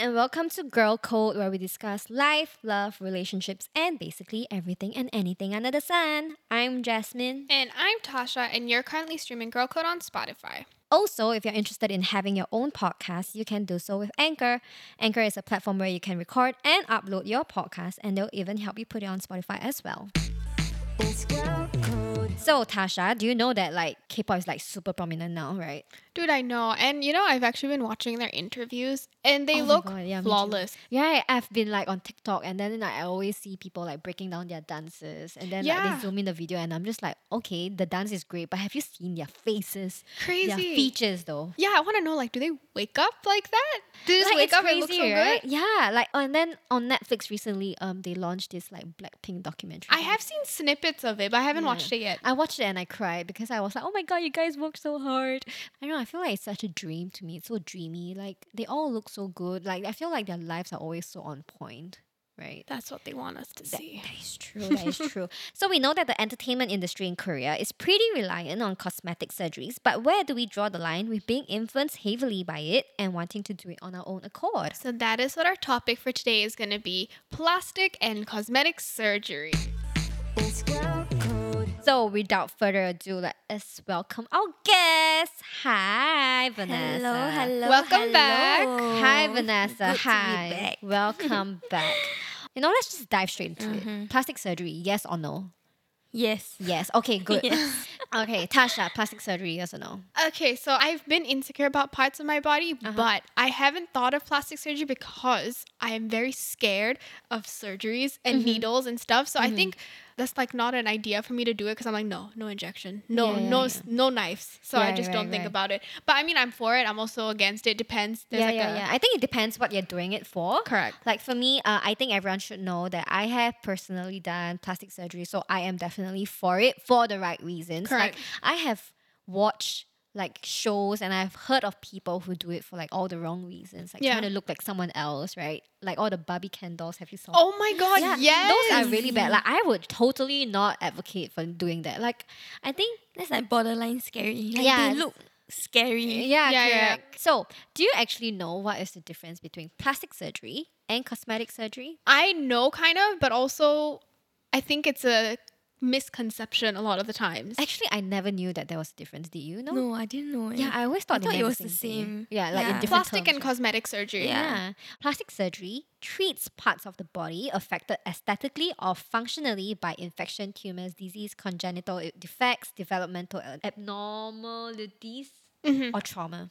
and welcome to Girl Code, where we discuss life, love, relationships, and basically everything and anything under the sun. I'm Jasmine. And I'm Tasha, and you're currently streaming Girl Code on Spotify. Also, if you're interested in having your own podcast, you can do so with Anchor. Anchor is a platform where you can record and upload your podcast, and they'll even help you put it on Spotify as well. It's girl code. So, Tasha, do you know that like K-pop is like super prominent now, right? Dude, I know. And you know, I've actually been watching their interviews, and they Oh look God, yeah, flawless. Yeah, I've been like on TikTok, and then like, I always see people like breaking down their dances, and then like Yeah. they zoom in the video, and I'm just like, okay, the dance is great, but have you seen their faces, Crazy their Crazy. features though? Yeah, I want to know like, do they wake up like that? Do they Like, wake up and look so crazy, right? good? Yeah, like and then on Netflix recently, um, they launched this like Blackpink documentary. I have seen snippets of it, but I haven't Yeah. watched it yet. I watched it and I cried because I was like, oh my god, you guys worked so hard. I don't know, I feel like it's such a dream to me. It's so dreamy. Like they all look so good. Like I feel like their lives are always so on point, right? That's what they want us to That- see. that is true. That is true. So we know that the entertainment industry in Korea is pretty reliant on cosmetic surgeries, but where do we draw the line with being influenced heavily by it and wanting to do it on our own accord? So that is what our topic for today is going to be: plastic and cosmetic surgery. It's girl code. So without further ado, let us welcome our guest. Hi, Vanessa. Hello, hello. Welcome hello. back. Hi, Vanessa. Good to be Hi. back. Welcome back. You know, let's just dive straight into Mm-hmm. it. Plastic surgery, yes or no? Yes. Yes. Okay, good. Yes. okay, Tasha, plastic surgery, yes or no? Okay, so I've been insecure about parts of my body, Uh-huh. but I haven't thought of plastic surgery because I am very scared of surgeries and Mm-hmm. needles and stuff. So I think that's like not an idea for me to do it because I'm like, no, no injection, no, Yeah, yeah, no, yeah. no knives. So I just right, don't think right. about it. But I mean, I'm for it. I'm also against it. Depends. There's yeah, like yeah, a, yeah. I think it depends what you're doing it for. Correct. Like for me, uh, I think everyone should know that I have personally done plastic surgery, so I am definitely for it for the right reasons. Correct. Like I have watched like shows and I've heard of people who do it for like all the wrong reasons, like Yeah. trying to look like someone else, right? Like all the Barbie candles. Have you saw? Oh my god, yeah, yes. those are really bad. Like I would totally not advocate for doing that. Like I think That's like borderline scary. Like Yeah. they look scary. Yeah, Yeah, yeah, yeah. correct. So, do you actually know what is the difference between plastic surgery and cosmetic surgery? I know kind of, but also I think it's a misconception a lot of the times. Actually, I never knew that there was a difference. Did you know? No, I didn't know it. Yeah, I always thought, thought it was the the same. thing. Yeah, like in different Plastic terms, and right? cosmetic surgery. Yeah. Yeah. Plastic surgery treats parts of the body affected aesthetically or functionally by infection, tumors, disease, congenital defects, developmental abnormalities, Mhm. or trauma.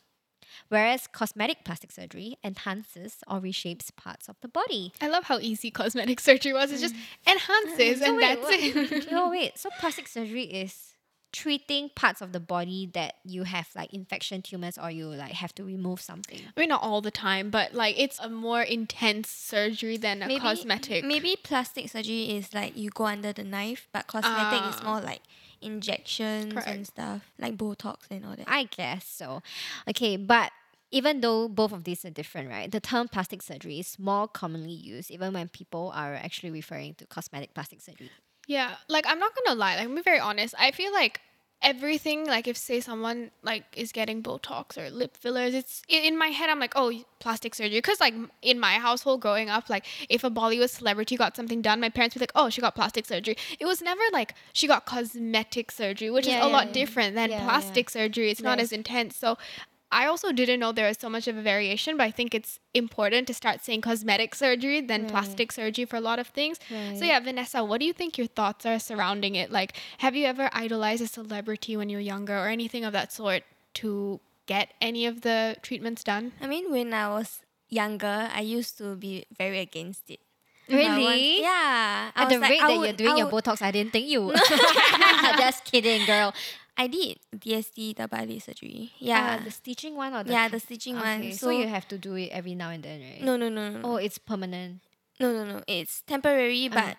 Whereas cosmetic plastic surgery enhances or reshapes parts of the body. I love how easy cosmetic surgery was. It just enhances, So and wait, that's it. no, wait. So plastic surgery is treating parts of the body that you have like infection, tumors, or you like have to remove something. I mean, not all the time, but like it's a more intense surgery than a Maybe, cosmetic. Maybe plastic surgery is like you go under the knife, but cosmetic is Ah. more like injections Correct. and stuff, like Botox and all that. I guess so. Okay, but even though both of these are different, right? The term plastic surgery is more commonly used, even when people are actually referring to cosmetic plastic surgery. Yeah, like I'm not gonna lie. Like, I'm be very honest. I feel like everything, like if say someone like is getting Botox or lip fillers, it's in my head. I'm like, oh, plastic surgery. Because like in my household growing up, like if a Bollywood celebrity got something done, my parents would be like, oh, she got plastic surgery. It was never like she got cosmetic surgery, which Yeah, is a yeah, lot yeah. different than plastic surgery. It's not as intense. So. I also didn't know there was so much of a variation, but I think it's important to start saying cosmetic surgery than Right. plastic surgery for a lot of things. So yeah, Vanessa, what do you think your thoughts are surrounding it? Like, have you ever idolized a celebrity when you were younger or anything of that sort to get any of the treatments done? I mean, when I was younger, I used to be very against it. But once- Really? yeah. I At the like, rate that would- you're doing I your Botox, I didn't think you. Would. Just kidding, girl. I did DST double eyelid surgery. Yeah. Uh, the stitching one or the yeah, the stitching okay, one. So, So, you have to do it every now and then, right? no, no, no, no, Oh, it's permanent. no, no, no. It's temporary, Uh-huh. but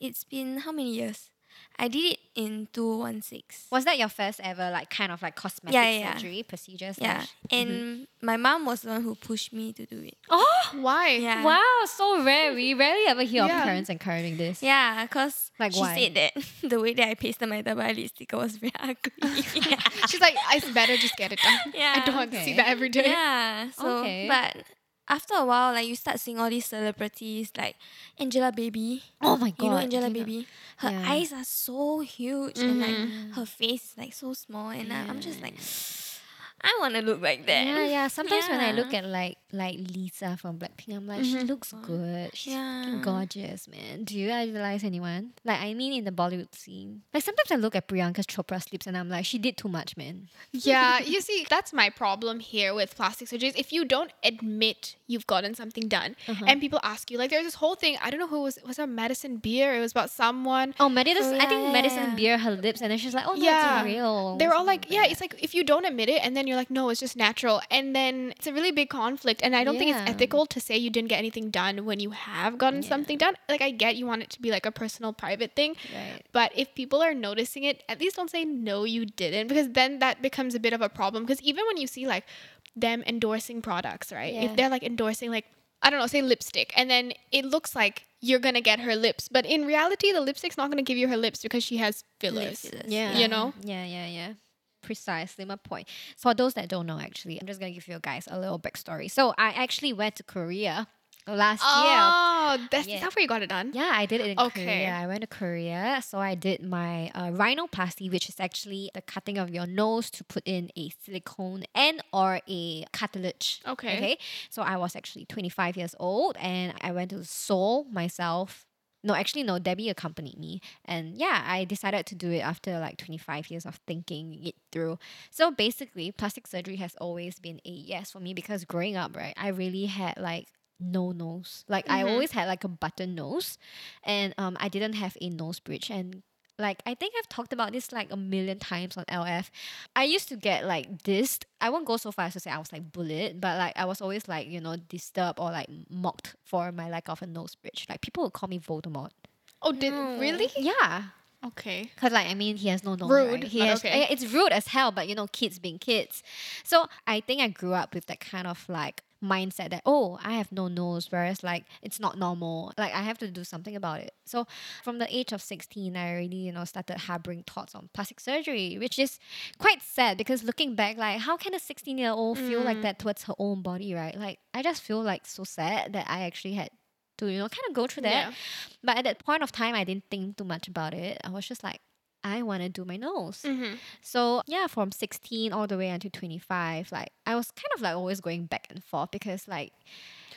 it's been how many years? I did it in two one six. Was that your first ever like kind of like cosmetic Yeah, yeah. surgery procedure? Yeah. slash- And mm-hmm. my mom was the one who pushed me to do it. Oh Why? Yeah. wow, so rare. We rarely ever hear Yeah. of parents encouraging this. Yeah, because Like she why? said that the way that I pasted my double eye lipstick was very ugly. yeah. She's like, it's better just get it done. Yeah. I don't want to see that every day. Yeah. So, Okay. but after a while, like you start seeing all these celebrities like Angelababy. Oh my god. You know Angelababy? Her Yeah. eyes are so huge and like her mm. face is like so small, and I- I'm just like, I want to look like that. Yeah, yeah. Sometimes when I look at like like Lisa from Blackpink, I'm like, she Mhm. looks good. She's Yeah. gorgeous, man. Do you idolize anyone? Like, I mean, in the Bollywood scene. Like sometimes I look at Priyanka Chopra's lips and I'm like, she did too much, man. Yeah, you see, that's my problem here with plastic surgeries. If you don't admit you've gotten something done, Uh-huh. and people ask you, like, there's this whole thing. I don't know who was was that Madison Beer. It was about someone. Oh, Madison. Oh, I think yeah, yeah, Madison yeah. beer her lips, and then she's like, "Oh, no, Yeah. it's real." They're all something like, yeah, it's like if you don't admit it, and then you're like, no, it's just natural, and then it's a really big conflict. And I don't think it's ethical to say you didn't get anything done when you have gotten Yeah. something done. Like, I get you want it to be like a personal, private thing, right. But if people are noticing it, at least don't say no, you didn't, because then that becomes a bit of a problem. Because even when you see like them endorsing products, right? Yeah. If they're like endorsing like I don't know, say lipstick, and then it looks like you're gonna get her lips, but in reality, the lipstick's not gonna give you her lips because she has fillers. fillers, Yeah. You know? Yeah, yeah, yeah. Precisely my point. For those that don't know, actually, I'm just gonna give you guys a little backstory. So I actually went to Korea last year. Oh, that's Yeah. is where you got it done? Yeah, I did it in Okay. Korea. I went to Korea, so I did my uh, rhinoplasty, which is actually the cutting of your nose to put in a silicone and or a cartilage. Okay. Okay. So I was actually 25 years old, and I went to Seoul myself. No, actually, no. Debbie accompanied me, and yeah, I decided to do it after like 25 years of thinking it through. So basically, plastic surgery has always been a yes for me because growing up, right, I really had like no nose. Like I Mhm. always had like a button nose, and um, I didn't have a nose bridge. And like I think I've talked about this like a million times on LF. I used to get like this. I won't go so far as to say I was like bullied, but like I was always like you know disturbed or like mocked for my lack of a nose bridge. Like people would call me Voldemort. Oh, did No. really? Yeah. Okay. Cause like I mean he has no nose. Rude, right? He has, okay. It's rude as hell, but you know kids being kids. So I think I grew up with that kind of like mindset that oh I have no nose, whereas like it's not normal. Like I have to do something about it. So from the age of sixteen, I already you know started harboring thoughts on plastic surgery, which is quite sad because looking back, like how can a sixteen year old feel like Mm. that towards her own body, right? Like I just feel like so sad that I actually had to you know kind of go through that. Yeah. But at that point of time, I didn't think too much about it. I was just like, I want to do my nose. Mm-hmm. So yeah, from 16 all the way until 25, like I was kind of like always going back and forth because like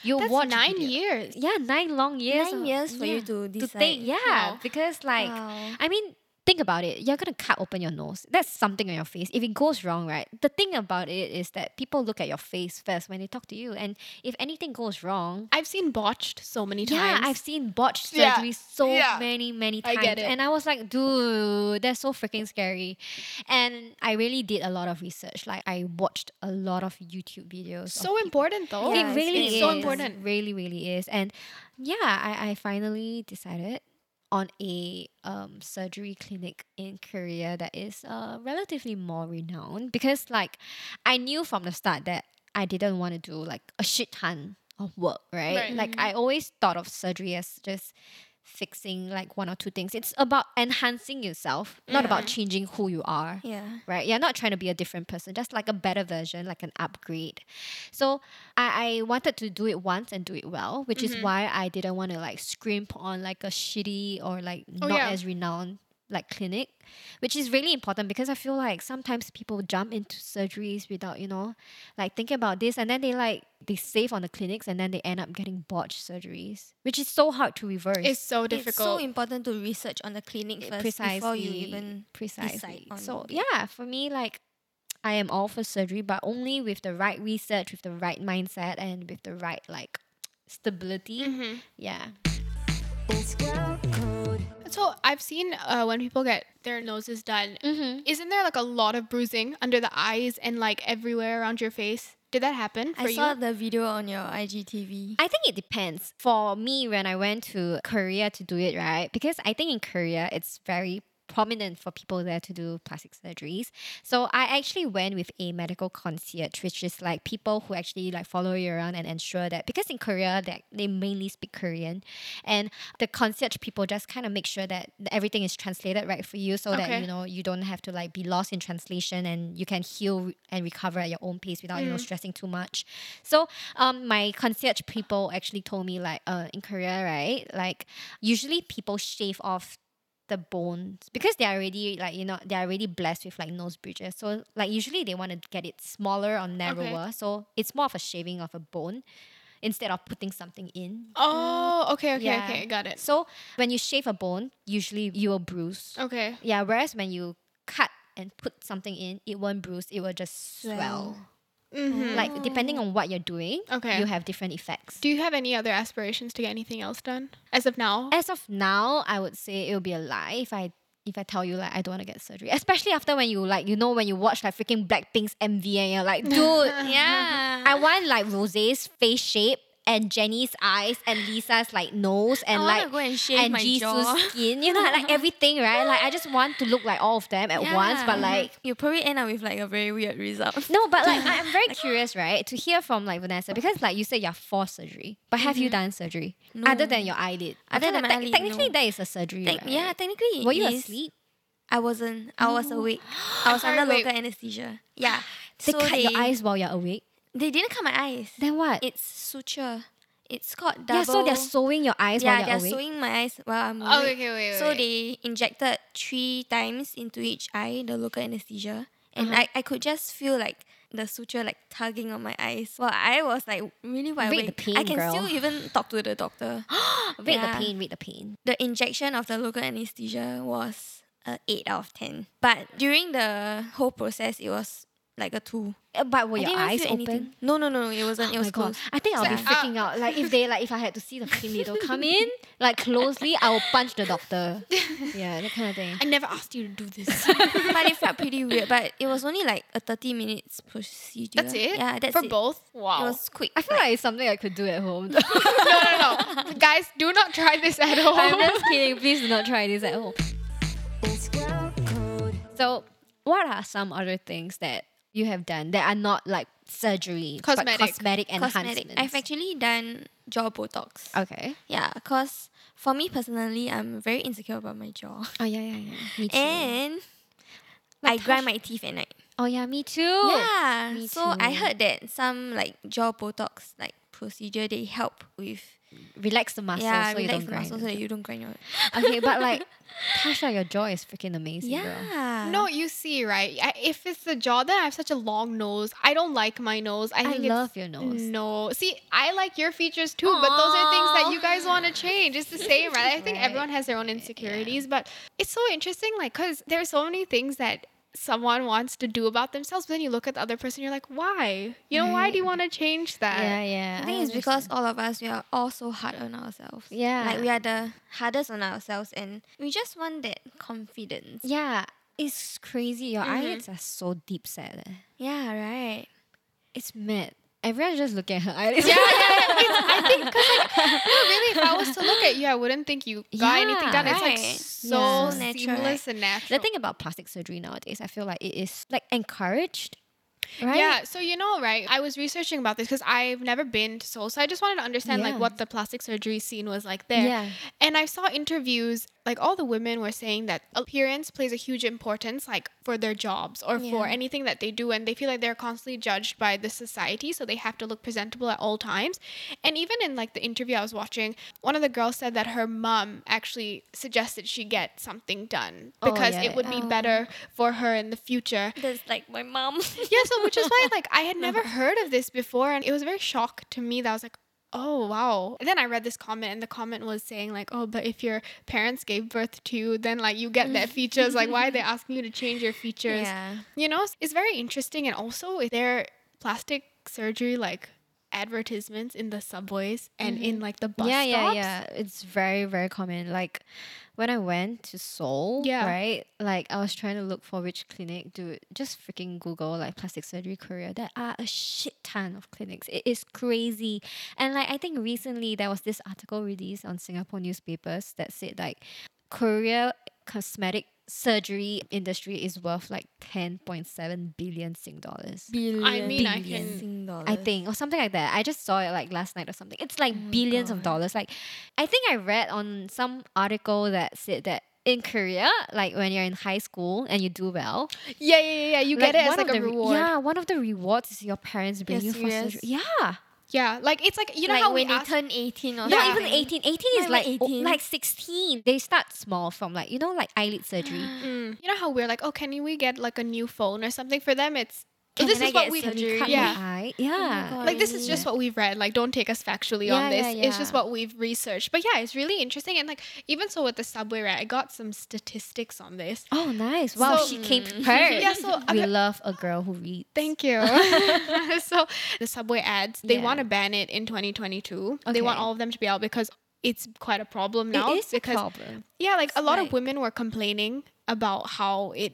you That's watch nine video- years. Yeah, nine long years. Nine of- years for you yeah, to to decide. think. Yeah, Wow. because like Wow. I mean. Think about it. You're gonna cut open your nose. That's something on your face. If it goes wrong, right? The thing about it is that people look at your face first when they talk to you, and if anything goes wrong, I've seen botched so many times. yeah, I've seen botched Yeah, surgery so yeah. many, many I times. get it. And I was like, dude, that's so freaking scary. And I really did a lot of research. Like I watched a lot of YouTube videos. so important though. Yeah, it really very is. so important. Really, really is. And yeah, I, I finally decided on a um, surgery clinic in Korea that is uh, relatively more renowned because like I knew from the start that I didn't want to do like a shit ton of work, right? Right. Like I always thought of surgery as just fixing like one or two things. It's about enhancing yourself, not about changing who you are Yeah. right? You're not trying to be a different person, just like a better version, like an upgrade. So I, I wanted to do it once and do it well, which is mm-hmm. why I didn't want to like scrimp on like a shitty or like Oh, not yeah. as renowned like clinic, which is really important because I feel like sometimes people jump into surgeries without, you know, like thinking about this and then they like they save on the clinics and then they end up getting botched surgeries, which is so hard to reverse. It's so difficult. It's so important to research on the clinic first precisely before you even precisely on so yeah for me like i am all for surgery but only with the right research with the right mindset and with the right like stability Mhm. yeah It's girl code. So I've seen uh, when people get their noses done, mm-hmm. isn't there like a lot of bruising under the eyes and like everywhere around your face? Did that happen for I you? saw the video on your IGTV. I think it depends. For me, when I went to Korea to do it, right? Because I think in Korea, it's very prominent for people there to do plastic surgeries. So I actually went with a medical concierge, which is like people who actually like follow you around and ensure that because in Korea they, they mainly speak Korean and the concierge people just kind of make sure that everything is translated right for you so that you know you don't have to like be lost in translation and you can heal and recover at your own pace without you know stressing too much. So um my concierge people actually told me like uh in Korea right like usually people shave off the bones because they are already like you know they are already blessed with like nose bridges so like usually they want to get it smaller or narrower so it's more of a shaving of a bone instead of putting something in oh, okay, okay, Yeah. okay, got it. so when you shave a bone usually you will bruise Okay. yeah whereas when you cut and put something in it won't bruise it will just Swell. Mm-hmm. like depending on what you're doing Okay. you have different effects Do you have any other aspirations to get anything else done as of now? as of now, I would say it would be a lie if I if I tell you like I don't want to get surgery. Especially after when you like you know when you watch like freaking Blackpink's MV and you're like, dude, Yeah. I want like Rose's face shape and Jennie's eyes and Lisa's like nose and like and and my Jisoo's jaw. skin. You know, like everything, right? Like I just want to look like all of them at once, but like you probably end up with like a very weird result. no, but like I'm very curious, right, to hear from like Vanessa because like you said you're for surgery, but have you mm-hmm. done surgery other than your eyelid? Other Okay, than tec- eyelid, technically no. that is a surgery, Like, right? Yeah, technically. Were you is. asleep? I wasn't. I was awake. I was under local anesthesia. Yeah. They so cut they, your eyes while you're awake. They didn't cut my eyes. Then what? It's suture. It's called double. yeah, so they're sewing your eyes yeah, while you're they're sewing my eyes while I'm Oh, awake. okay, wait, wait. So they injected three times into each eye, the local anesthesia. And Uh-huh. I, I could just feel like the suture like tugging on my eyes. Well, I was like really wide Rate the pain, I can girl. still even talk to the doctor. Rate Yeah. the pain, rate the pain. the injection of the local anesthesia was a 8 out of 10. But during the whole process, it was like a 2. Uh, But were I your didn't even eyes open? anything. No, no, no, it wasn't. It Oh was my god! closed. I think I'll be So- freaking out. Like if they like if I had to see the freaking needle come in like closely, I will punch the doctor. Yeah, that kind of thing. I never asked you to do this. but it felt pretty weird. But it was only like a 30 minutes procedure. That's it? Yeah, that's it. For it. both? Wow. It was quick. I feel like it's something I could do at home. no, no, no. Guys, do not try this at home. I'm just kidding. Please do not try this at home. It's girl code. So, what are some other things that you have done that are not like surgery, Cosmetic. but cosmetic cosmetic. I've actually done jaw botox. okay. Yeah, because for me personally, I'm very insecure about my jaw. Oh yeah, yeah, yeah. Me too. And I grind my teeth at night. oh yeah, me too. Yeah. me so I heard that some like jaw botox like procedure they help with Relax the muscles yeah so you relax don't the grind. muscles so that you don't grind your okay, but like, Tasha, your jaw is freaking amazing, girl. yeah. No, you see, right? I, if it's the jaw, then I have such a long nose. I don't like my nose. I I think love it's, your nose. No, see, I like your features too, but those are things that you guys want to change. It's the same, right? I think Right. everyone has their own insecurities, but it's so interesting, like, cause there's so many things that someone wants to do about themselves, but then you look at the other person, you're like, why? You know, why do you want to change that? Yeah, yeah. I think it's because all of us we are all so hard on ourselves. Yeah. Like we are the hardest on ourselves and we just want that confidence. Yeah, it's crazy. Your Mhm. eyelids are so deep set. eh. Yeah, right. It's mad. Everyone's just looking at her eyelids. yeah, yeah, yeah. I think because like, no, really, if I was to look at you, I wouldn't think you got anything Yeah, done. It's like so Yeah. So natural, seamless and natural. The thing about plastic surgery nowadays, I feel like it is like encouraged, right? Yeah, so you know, right? I was researching about this because I've never been to Seoul, so I just wanted to understand Yeah. like what the plastic surgery scene was like there. Yeah. And I saw interviews, like all the women were saying that appearance plays a huge importance, like for their jobs or for anything that they do, and they feel like they're constantly judged by the society, so they have to look presentable at all times. And even in like the interview I was watching, one of the girls said that her mom actually suggested she get something done Oh, because yeah, it would be yeah. better for her in the future That's like my mom. yeah, so which is why like I had never heard of this before and it was very shock to me that I was like, oh wow. And then I read this comment and the comment was saying like, oh, but if your parents gave birth to you, then like you get their features. Like why are they asking you to change your features? yeah. You know, it's very interesting and also is there plastic surgery like advertisements in the subways and in mm-hmm. like the bus yeah, yeah, yeah. It's very, very common. Like when I went to Seoul, Yeah. right? Like I was trying to look for which clinic, dude. Just freaking Google like plastic surgery Korea. There are a shit ton of clinics. It is crazy. And like I think recently there was this article released on Singapore newspapers that said like Korea cosmetic surgery industry is worth like 10.7 billion Sing dollars. Billion. I mean, I billion can- Sing dollars. I think, or something like that. I just saw it like last night or something. It's like oh my billions of dollars. Like, I think I read on some article that said that in Korea, like when you're in high school and you do well, Yeah, yeah, yeah, yeah. You get it as like a the re- reward. Yeah, one of the rewards is your parents bring You're you for surgery. Yeah, Yeah, like it's like you know like how when we they ask, turn 18 or not even something. 18. 18 is even like o- 18. like 16. They start small from like you know like eyelid surgery. Mm. You know how we're like, oh, can we get like a new phone or something? For them, it's Can this I is what get we surgery? Cut yeah. eye. Yeah. God. like this is just what we've read. Like, don't take us factually Yeah, on this. yeah, It's just what we've researched. But yeah, it's really interesting. And like even so with the subway, right? I got some statistics on this. Oh, nice! Wow, So- she came Mm. prepared. Yeah, so we okay- love a girl who reads. Thank you. so the subway ads, they Yeah. want to ban it in 2022. They want all of them to be out because it's quite a problem now. it is a problem. yeah, like a lot of women were complaining about how it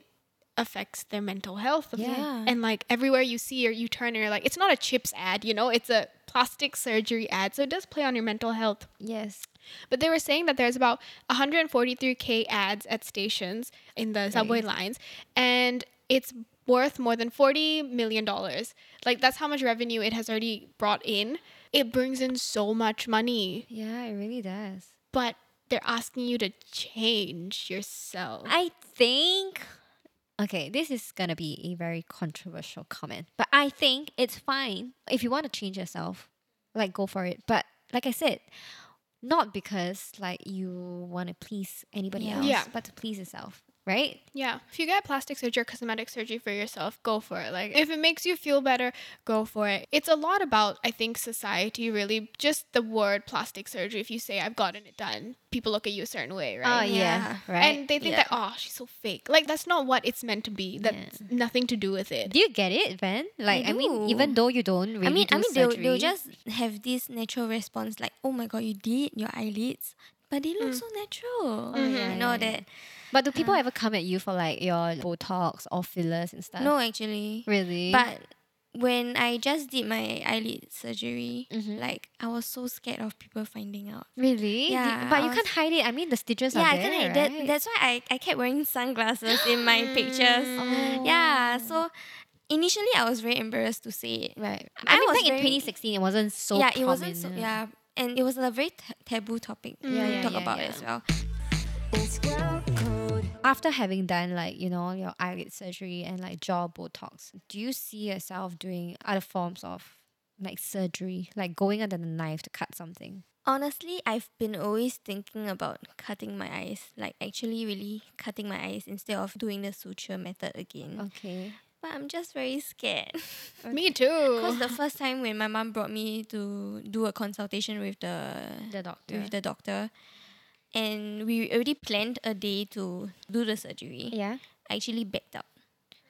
affects their mental health. Yeah. And like everywhere you see or you turn and you're like, it's not a chips ad, you know, it's a plastic surgery ad. So it does play on your mental health. Yes. But they were saying that there's about 143k ads at stations in the subway lines, and it's worth more than 40 million dollars. Like that's how much revenue it has already brought in. It brings in so much money, Yeah, it really does. but they're asking you to change yourself. I think okay, this is gonna be a very controversial comment, but I think it's fine if you want to change yourself, like go for it. But like I said, not because like you want to please anybody Yeah. else, Yeah. but to please yourself, right? Yeah. If you get plastic surgery or cosmetic surgery for yourself, go for it. Like if it makes you feel better, go for it. It's a lot about I think society really just the word plastic surgery. If you say I've gotten it done, people look at you a certain way, Oh right? yeah, Yeah. right. And they think Yeah. that oh she's so fake. Like that's not what it's meant to be. That's nothing to do with it. do you get it, Van? Like I, mean, even though you don't really I mean, do I mean, they'll, surgery, they'll just have this natural response like, oh my god, you did your eyelids, but they look mm. so natural. Oh, mm-hmm. yeah, you know that? But do people ever come at you for like your Botox or fillers and stuff? No, actually. really. But when I just did my eyelid surgery, Mhm. like I was so scared of people finding out. really, Did- Yeah, but I you was- can't hide it. I mean, the stitches yeah, are I there, can't. right? That, that's why I, I kept wearing sunglasses in my pictures. Oh. Yeah, so initially I was very embarrassed to say it. Right. I I, mean, was back in 2016, it wasn't so yeah, common. it wasn't so. Yeah, and it was a very ta- taboo topic Yeah, to yeah, talk yeah, about yeah. as well. It's girl code. After having done like, you know, your eyelid surgery and like jaw Botox, do you see yourself doing other forms of like surgery, like going under the knife to cut something? Honestly, I've been always thinking about cutting my eyes, like actually really cutting my eyes instead of doing the suture method again. Okay. But I'm just very scared. Me too. Because the first time when my mom brought me to do a consultation with the The doctor. with the doctor, and we already planned a day to do the surgery, yeah. I actually backed out.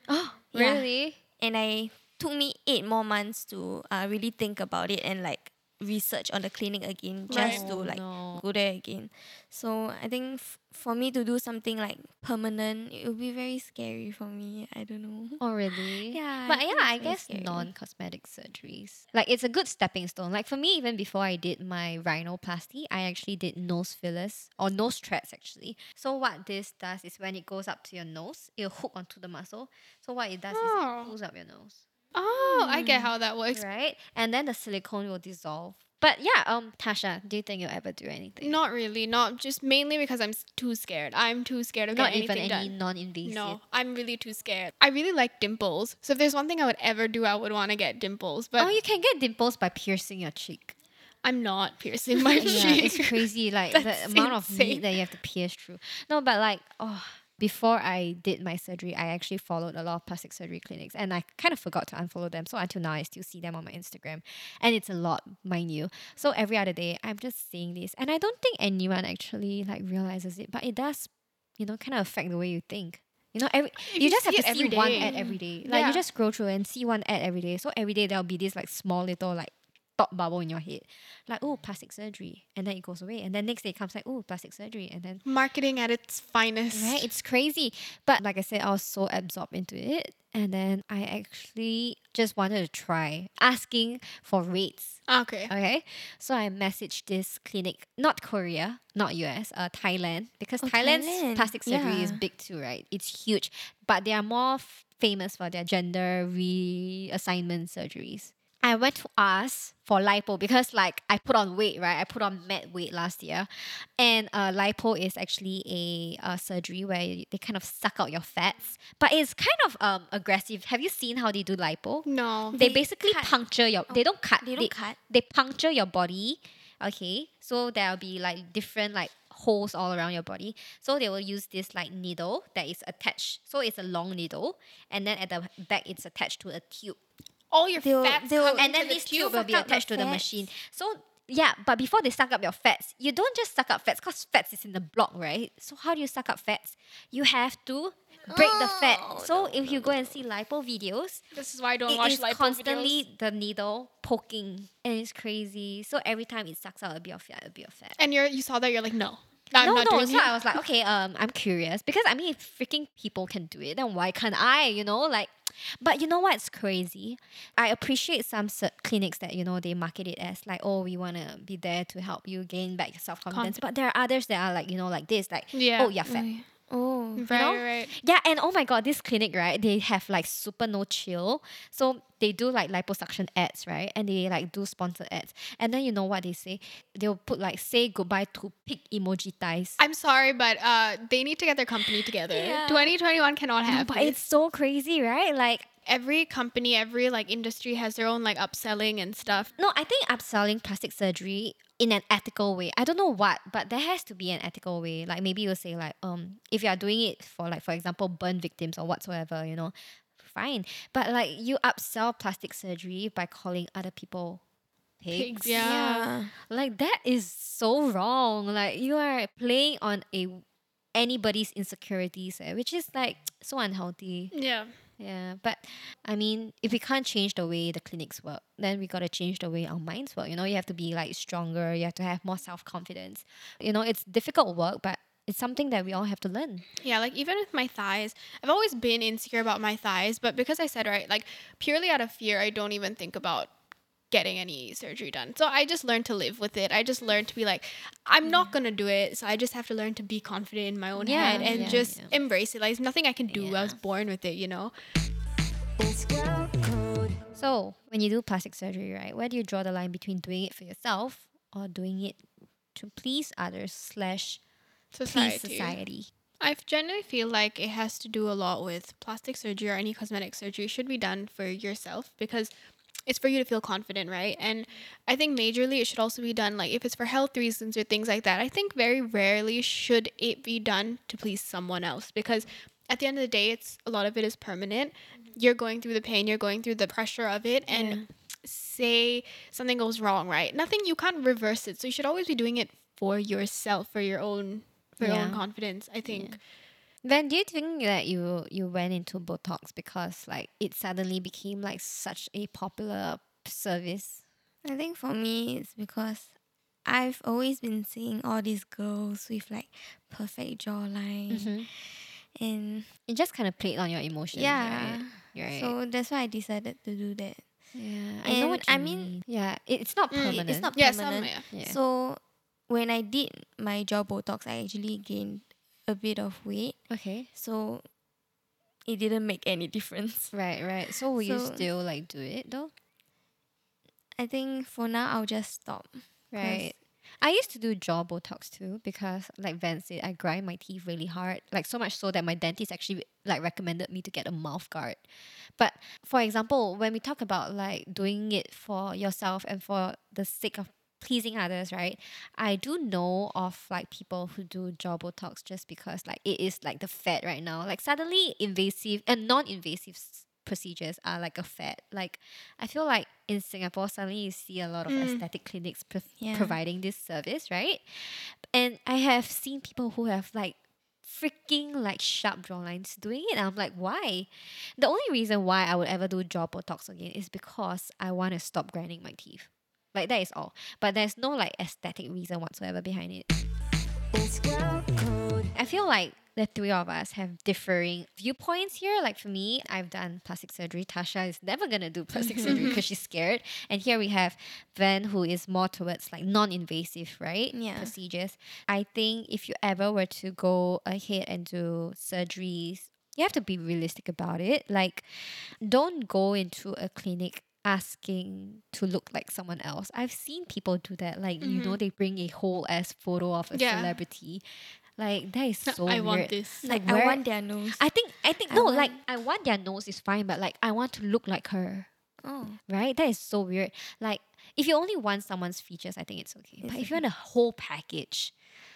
Oh, Yeah. really? and I took me eight more months to uh, really think about it and like research on the clinic again just Right. to Oh, like no. go there again. So I think f- for me to do something like permanent, it would be very scary for me. I don't know. Oh, really? Yeah, But I yeah, I guess scary. non-cosmetic surgeries. Like it's a good stepping stone. Like for me, even before I did my rhinoplasty, I actually did nose fillers or nose threads actually. So what this does is when it goes up to your nose, it'll hook onto the muscle. So what it does is Oh. it pulls up your nose. Oh, I get how that works. Right? And then the silicone will dissolve. But yeah, um, Tasha, do you think you'll ever do anything? Not really. Not just mainly because I'm s- too scared. I'm too scared of Not getting even anything any done. non-invasive. No, I'm really too scared. I really like dimples. So if there's one thing I would ever do, I would want to get dimples. But oh, you can get dimples by piercing your cheek. I'm not piercing my yeah, cheek. it's crazy. Like the That's amount of insane. meat that you have to pierce through. No, but like, oh, before I did my surgery, I actually followed a lot of plastic surgery clinics, and I kind of forgot to unfollow them. So until now, I still see them on my Instagram, and it's a lot, mind you. So every other day, I'm just seeing this, and I don't think anyone actually like realizes it, but it does, you know, kind of affect the way you think. You know, every you, you just have to see one ad every day. Like Yeah. you just scroll through and see one ad every day. So every day there'll be this like small little like thought bubble in your head. Like, oh, plastic surgery. And then it goes away. And then next day it comes like, oh, plastic surgery. And then Marketing at its finest. Right? It's crazy. But like I said, I was so absorbed into it. And then I actually just wanted to try asking for rates. Okay. Okay. So I messaged this clinic, not Korea, not US, uh, Thailand, because Oh, Thailand's Thailand. plastic surgery is big too, right? It's huge. But they are more f- famous for their gender reassignment surgeries. I went to ask for lipo because like I put on weight, right? I put on med weight last year. And uh, lipo is actually a uh, surgery where they kind of suck out your fats. But it's kind of um, aggressive. Have you seen how they do lipo? No. They They basically cut. puncture your. They don't cut. They don't cut. They puncture your body. Okay, so there'll be like different like holes all around your body. So they will use this like needle that is attached. So it's a long needle, and then at the back it's attached to a tube, All your They'll- fats they'll- and then the tube. tube will be suck out the attached to the machine. So yeah, but before they suck up your fats, you don't just suck up fats because fats is in the block, right? So how do you suck up fats? You have to break the fat. Oh, So no, if you go and see lipo videos, This is why I don't it watch is lipo constantly videos. the needle poking and it's crazy. So every time it sucks out a bit of fat, a bit of fat. And you're you saw that you're like no. I'm no, not no. So. I was like, okay, um, I'm curious because I mean, if freaking people can do it, then why can't I? You know, like, but you know what's crazy? I appreciate some clinics that you know they market it as like, oh, we want to be there to help you gain back your self confidence. But there are others that are like, you know, like this, like, Yeah. oh, you're fat. Oh. Oh, right, know? right. Yeah, and oh my god, this clinic, right? They have like super no chill. So they do like liposuction ads, right? And they like do sponsored ads. And then you know what they say? They'll put like say goodbye to pig emoji ties. I'm sorry, but uh, they need to get their company together. Yeah. 2021 cannot No, have. but it's so crazy, right? Like every company, every like industry has their own like upselling and stuff. no, I think upselling plastic surgery in an ethical way. I don't know what, but there has to be an ethical way. Like maybe you'll say like, um, if you are doing it for like for example burn victims or whatsoever, you know, fine. But like you upsell plastic surgery by calling other people pigs. Pigs, yeah. Like that is so wrong. Like you are playing on a anybody's insecurities, eh, which is like so unhealthy. Yeah. Yeah, but I mean, if we can't change the way the clinics work, then we gotta change the way our minds work. You know, you have to be like stronger. You have to have more self confidence. You know, it's difficult work, but it's something that we all have to learn. Yeah, like even with my thighs, I've always been insecure about my thighs, but because I said right, like purely out of fear, I don't even think about getting any surgery done. So I just learned to live with it. I just learned to be like, I'm not mm. gonna do it. So I just have to learn to be confident in my own Yeah, head and yeah, just embrace it. Like there's nothing I can do. I was born with it, you know. It's girl code. So when you do plastic surgery, right, where do you draw the line between doing it for yourself or doing it to please others slash Society. please society? I generally feel like it has to do a lot with plastic surgery or any cosmetic surgery should be done for yourself because it's for you to feel confident, right? And I think majorly it should also be done like if it's for health reasons or things like that. I think very rarely should it be done to please someone else because at the end of the day, it's a lot of it is permanent. Mm-hmm. You're going through the pain, you're going through the pressure of it, and say something goes wrong, right? Nothing you can't reverse it. So you should always be doing it for yourself, for your own for your own confidence. I think. Then do you think that you you went into Botox because like it suddenly became like such a popular service? I think for me it's because I've always been seeing all these girls with like perfect jawline Mm-hmm. and It just kind of played on your emotions, yeah. right? Right. So that's why I decided to do that. yeah, I know what you I mean- mean. Yeah, it, it's not Mm, permanent. It's not Yeah, some, permanent. yeah. Yeah. So when I did my jaw Botox, I actually gained a bit of weight. okay. So it didn't make any difference. Right, right. So will you still like do it though? I think for now I'll just stop. Right. I used to do jaw Botox too because, like Van said, I grind my teeth really hard. Like so much so that my dentist actually like recommended me to get a mouth guard. But for example, when we talk about like doing it for yourself and for the sake of pleasing others, right? I do know of like people who do jaw Botox just because like it is like the fad right now. Like suddenly invasive and non-invasive s- procedures are like a fad. Like I feel like in Singapore suddenly you see a lot of Mm. aesthetic clinics pro- Yeah. providing this service, right? And I have seen people who have like freaking like sharp jawlines doing it. And I'm like, why? The only reason why I would ever do jaw Botox again is because I want to stop grinding my teeth. Like that is all. But there's no like aesthetic reason whatsoever behind it. It's girl code. I feel like the three of us have differing viewpoints here. Like for me, I've done plastic surgery. Tasha is never gonna do plastic surgery because she's scared. And here we have Van, who is more towards like non-invasive, right? Yeah. Procedures. I think if you ever were to go ahead and do surgeries, you have to be realistic about it. Like, don't go into a clinic asking to look like someone else. I've seen people do that. Like, you know, mm-hmm. they bring a whole ass photo of a Yeah. celebrity. Like that is so I weird. want this. Like, I want their nose. I think I think I no, like I want their nose is fine, but like I want to look like her. oh. Right? That is so weird. Like if you only want someone's features, I think it's okay. But if you want a whole package,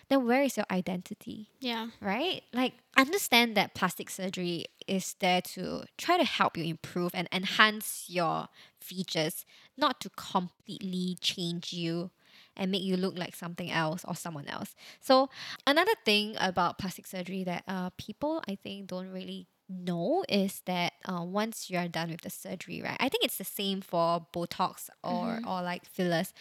then where is your identity? Yeah. Right? Like understand that plastic surgery is there to try to help you improve and enhance your features, not to completely change you and make you look like something else or someone else. So another thing about plastic surgery that uh, people I think don't really know is that uh, once you are done with the surgery, right? I think it's the same for Botox or or like fillers.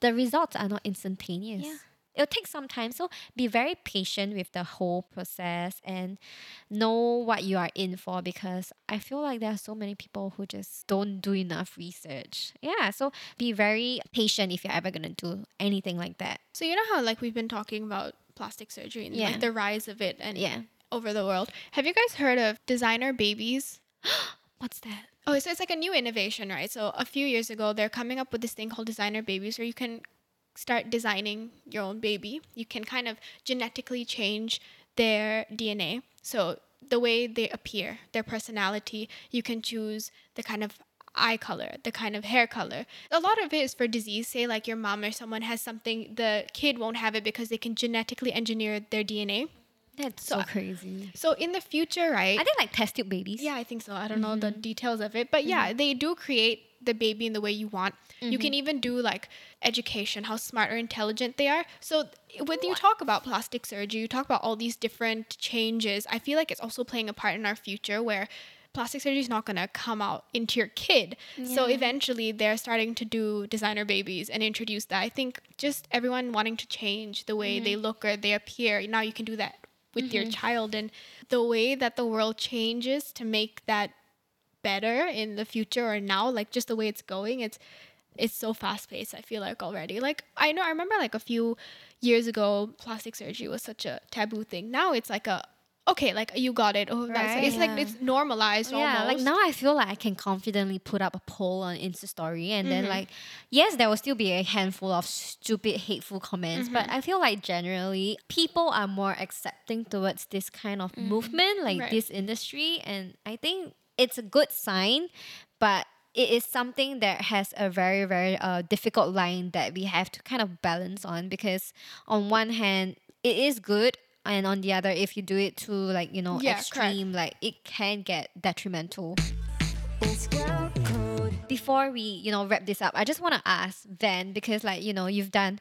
The results are not instantaneous. Yeah. It'll take some time. So be very patient with the whole process and know what you are in for because I feel like there are so many people who just don't do enough research. Yeah. So be very patient if you're ever gonna do anything like that. So you know how like we've been talking about plastic surgery and Yeah. like the rise of it and Yeah. over the world. Have you guys heard of designer babies? What's that? Oh, so it's like a new innovation, right? So a few years ago, they're coming up with this thing called designer babies, where you can start designing your own baby. You can kind of genetically change their DNA. So the way they appear, their personality, you can choose the kind of eye color, the kind of hair color. A lot of it is for disease. Say like your mom or someone has something, the kid won't have it because they can genetically engineer their DNA. That's So so, crazy. So in the future, right? I think like test tube babies? Yeah, I think so. I don't know the mm-hmm. details of it, but mm-hmm. yeah, they do create the baby in the way you want. You can mm-hmm. even do like education, how smart or intelligent they are. So when you talk about plastic surgery, you talk about all these different changes. I feel like it's also playing a part in our future where plastic surgery is not going to come out into your kid. So eventually they're starting to do designer babies and introduce that. I think just everyone wanting to change the way they mm-hmm. look or they appear. Now you can do that with your mm-hmm. child and the way that the world changes to make that better in the future or now like just the way it's going it's it's so fast paced i feel like already like i know i remember like a few years ago plastic surgery was such a taboo thing now it's like a okay like you got it oh that's Right. it's like it's normalized Yeah, almost like now I feel like I can confidently put up a poll on Insta story and Mm-hmm. then like yes, there will still be a handful of stupid hateful comments, but Mm-hmm. I feel like generally people are more accepting towards this kind of movement, like Mm-hmm. Right. this industry and I think it's a good sign, but it is something that has a very very uh, difficult line that we have to kind of balance on because on one hand it is good and on the other if you do it to like you know Yeah, correct. extreme like it can get detrimental It's girl code. before we you know wrap this up i just want to ask then because like you know you've done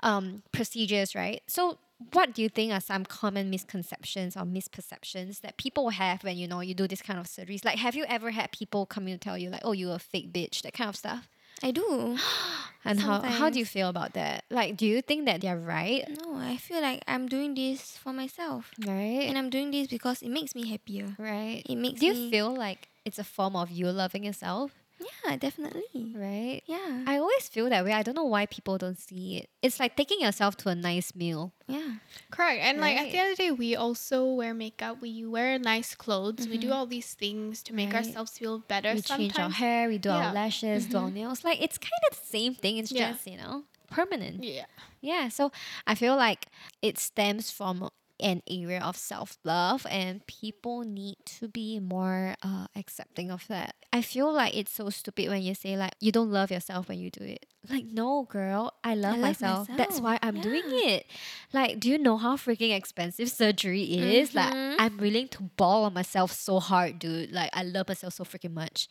um procedures right so what do you think are some common misconceptions or misperceptions that people have when you know you do this kind of surgeries like have you ever had people come in to tell you like oh you're a fake bitch that kind of stuff? I do. and how, how do you feel about that? Like do you think that they're right? No, I feel like I'm doing this for myself. right. And I'm doing this because it makes me happier. right. It makes do you feel like it's a form of you loving yourself Yeah, definitely. right Yeah. I always feel that way. I don't know why people don't see it. It's like taking yourself to a nice meal. yeah. correct and like at the Right. end of the day we also wear makeup we wear nice clothes we do all these things to make Mm-hmm. Right. ourselves feel better We change our hair, we do Yeah. our lashes, do our nails. Like it's kind of the same thing. It's Yeah. just, you know, permanent. yeah Yeah. So I feel like it stems from an area of self love and people need to be more uh, accepting of that. I feel like it's so stupid when you say like you don't love yourself when you do it. Like no girl, I love, love myself. That's why. I'm doing it. Like do you know how freaking expensive surgery is? Like Mhm. I'm willing to ball on myself so hard, dude. Like I love myself so freaking much.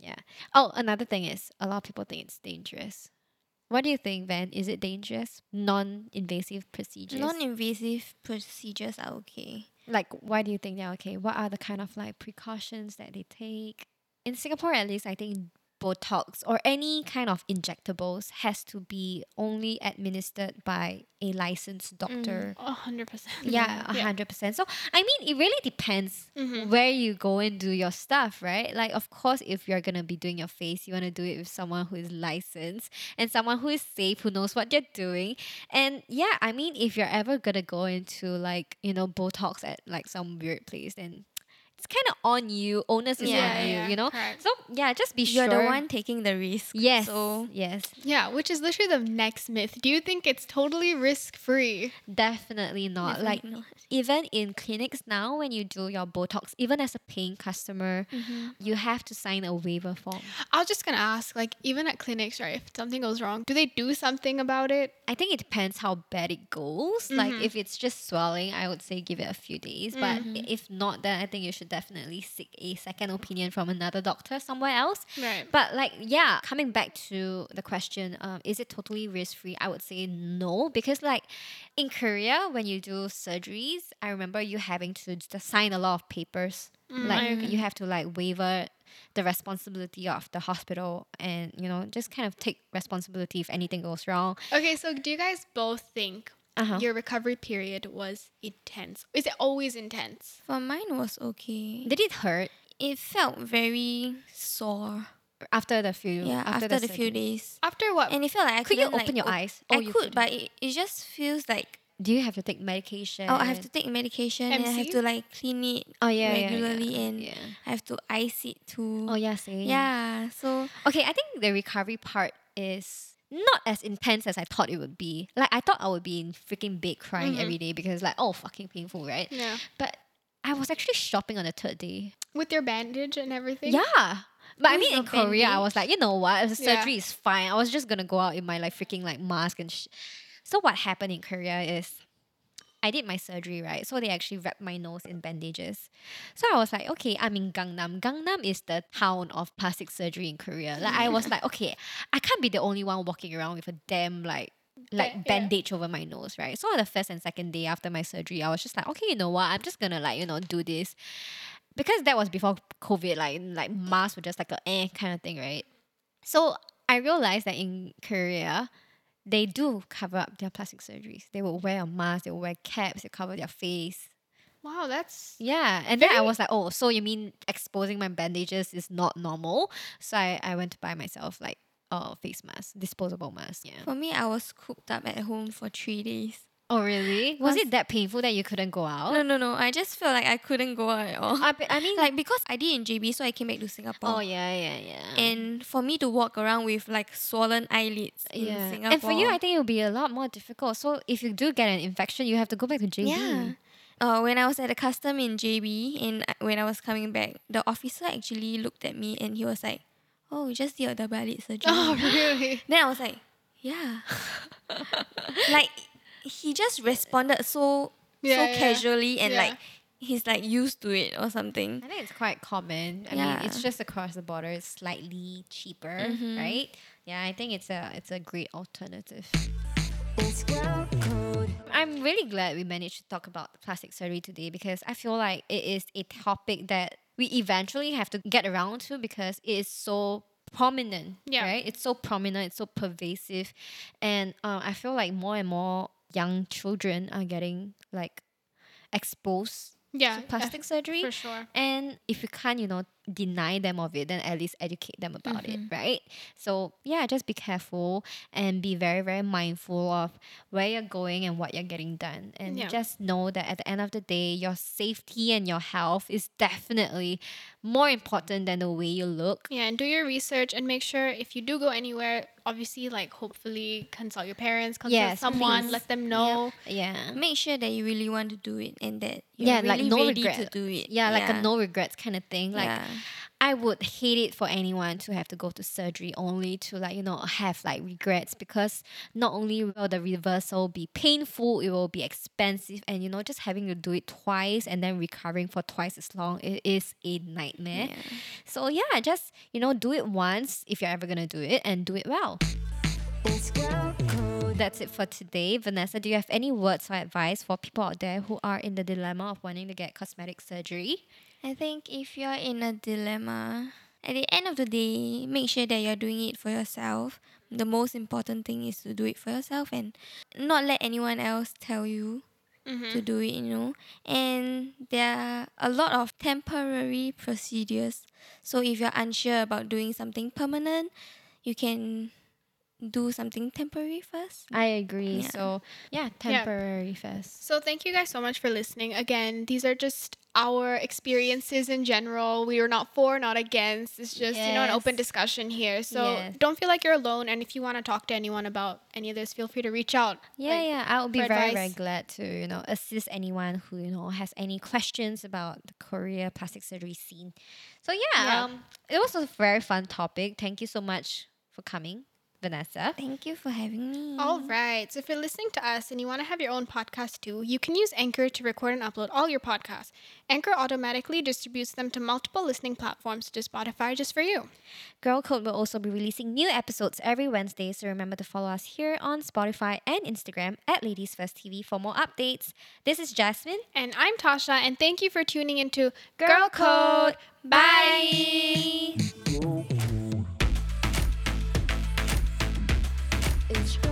Yeah. Oh, another thing is a lot of people think it's dangerous. What do you think, Van? Is it dangerous? Non-invasive procedures. Non-invasive procedures are okay. like, why do you think they're okay? What are the kind of like precautions that they take? In Singapore, at least, I think Botox or any kind of injectables has to be only administered by a licensed doctor. A hundred percent. Yeah, a hundred percent. So I mean, it really depends Mhm. where you go and do your stuff, right? Like, of course, if you're gonna be doing your face, you wanna do it with someone who is licensed and someone who is safe, who knows what they're doing. And yeah, I mean, if you're ever gonna go into like you know Botox at like some weird place, then it's kind of on you. Onus is Yeah, on you, yeah, you know. correct. So yeah, just be sure You're the one taking the risk. Yes. So yes. Yeah, which is literally the next myth. Do you think it's totally risk free? Definitely not. definitely like not. even in clinics now, when you do your Botox, even as a paying customer, Mm-hmm. you have to sign a waiver form. I was just gonna ask, like, even at clinics, right? If something goes wrong, do they do something about it? I think it depends how bad it goes. Like Mhm. if it's just swelling, I would say give it a few days. But Mm-hmm. i- if not, then I think you should definitely seek a second opinion from another doctor somewhere else. Right. But like yeah, coming back to the question, um, is it totally risk free? I would say no because like in Korea when you do surgeries, I remember you having to just sign a lot of papers. Mm, like you have to like waiver the responsibility of the hospital and you know just kind of take responsibility if anything goes wrong. Okay, so do you guys both think Uh-huh. your recovery period was intense? Is it always intense? For mine was okay. Did it hurt It felt very sore. after the few Yeah, after, the, few days. After what? And it felt like I Could you open like, your op- eyes? I Oh, you could, couldn't. but it, it just feels like Do you have to take medication? oh, I have to take medication and I have to like clean it Oh yeah, yeah, regularly yeah. and yeah. I have to ice it too. Oh yeah, same. Yeah, so Okay, I think the recovery part is not as intense as I thought it would be. Like I thought I would be in freaking bed crying Mhm. every day because like oh fucking painful, right? yeah. But I was actually shopping on the third day. With your bandage and everything? Yeah. But I mean, in Korea, I was like, you know what? The Yeah. surgery is fine. I was just gonna go out in my like freaking like mask and. Sh- so what happened in Korea is, I did my surgery right. So they actually wrapped my nose in bandages. So I was like, okay, I'm in Gangnam. Gangnam is the town of plastic surgery in Korea. Like I was like, okay, I can't be the only one walking around with a damn like like yeah. bandage over my nose, right? So on the first and second day after my surgery, I was just like, okay, you know what? I'm just gonna like, you know, do this. Because that was before COVID, like like masks were just like a eh kind of thing, right? So I realized that in Korea, they do cover up their plastic surgeries. They will wear a mask, they will wear caps, they cover their face. Wow, that's Yeah. And then I was like, oh, so you mean exposing my bandages is not normal? So I, I went to buy myself like a face mask, disposable mask. Yeah. for me I was cooped up at home for three days. Oh really? Was Was- it that painful that you couldn't go out? No, no, no. I just felt like I couldn't go out at all. I, I mean like because I did in JB, so I came back to Singapore. Oh yeah, yeah, yeah. And for me to walk around with like swollen eyelids in yeah. Singapore. And for you, I think it would be a lot more difficult. So if you do get an infection, you have to go back to JB. Yeah. Uh, when I was at the custom in JB and when I was coming back, the officer actually looked at me and he was like, "Oh, you just did a double eyelid surgery." Oh really? Then I was like, "Yeah." like he just responded so Yeah, so yeah. casually and Yeah. like he's like used to it or something. I think it's quite common. I mean, it's just across the border. It's slightly cheaper, Mhm. right? Yeah, I think it's a it's a great alternative. It's girl code. I'm really glad we managed to talk about plastic surgery today because I feel like it is a topic that we eventually have to get around to because it is so prominent, Yeah. right? It's so prominent, it's so pervasive, and uh, I feel like more and more young children are getting like exposed Yeah. to plastic surgery. For sure. And if you can't, you know, deny them of it, then at least educate them about it, mm-hmm. right? So yeah, just be careful and be very, very mindful of where you're going and what you're getting done. And Yeah. just know that at the end of the day, your safety and your health is definitely more important than the way you look. Yeah, and do your research and make sure if you do go anywhere, obviously, like hopefully consult your parents, consult Yes, someone, please. let them know. Yeah. Make sure that you really want to do it and that you're Yeah, really like no ready regret. to do it. Yeah, like a no regrets kind of thing. Like yeah. I would hate it for anyone to have to go to surgery only to like you know have like regrets because not only will the reversal be painful, it will be expensive, and you know just having to do it twice and then recovering for twice as long it is a nightmare. Yeah. So yeah, just you know do it once if you're ever gonna do it and do it well. It's girl code. That's it for today. Vanessa, do you have any words or advice for people out there who are in the dilemma of wanting to get cosmetic surgery? I think if you're in a dilemma, at the end of the day, make sure that you're doing it for yourself. The most important thing is to do it for yourself and not let anyone else tell you Mm-hmm. to do it, you know. And there are a lot of temporary procedures. So if you're unsure about doing something permanent, you can do something temporary first. I agree. Yeah. So yeah, temporary first. So thank you guys so much for listening. Again, these are just our experiences in general. We are not for, not against. It's just, you know, an open discussion here. So Yes. don't feel like you're alone. And if you want to talk to anyone about any of this, feel free to reach out. Yeah, Like, yeah. I would be for very, very glad to, you know, assist anyone who, you know, has any questions about the Korea plastic surgery scene. So yeah, Yeah. um it was a very fun topic. Thank you so much for coming, Vanessa. Thank you for having me. All right. So if you're listening to us and you want to have your own podcast too, you can use Anchor to record and upload all your podcasts. Anchor automatically distributes them to multiple listening platforms such as Spotify just for you. Girl Code will also be releasing new episodes every Wednesday, so remember to follow us here on Spotify and Instagram at Ladies First TV for more updates. This is Jasmine. And I'm Tasha, and thank you for tuning into Girl Code. Bye. Productions.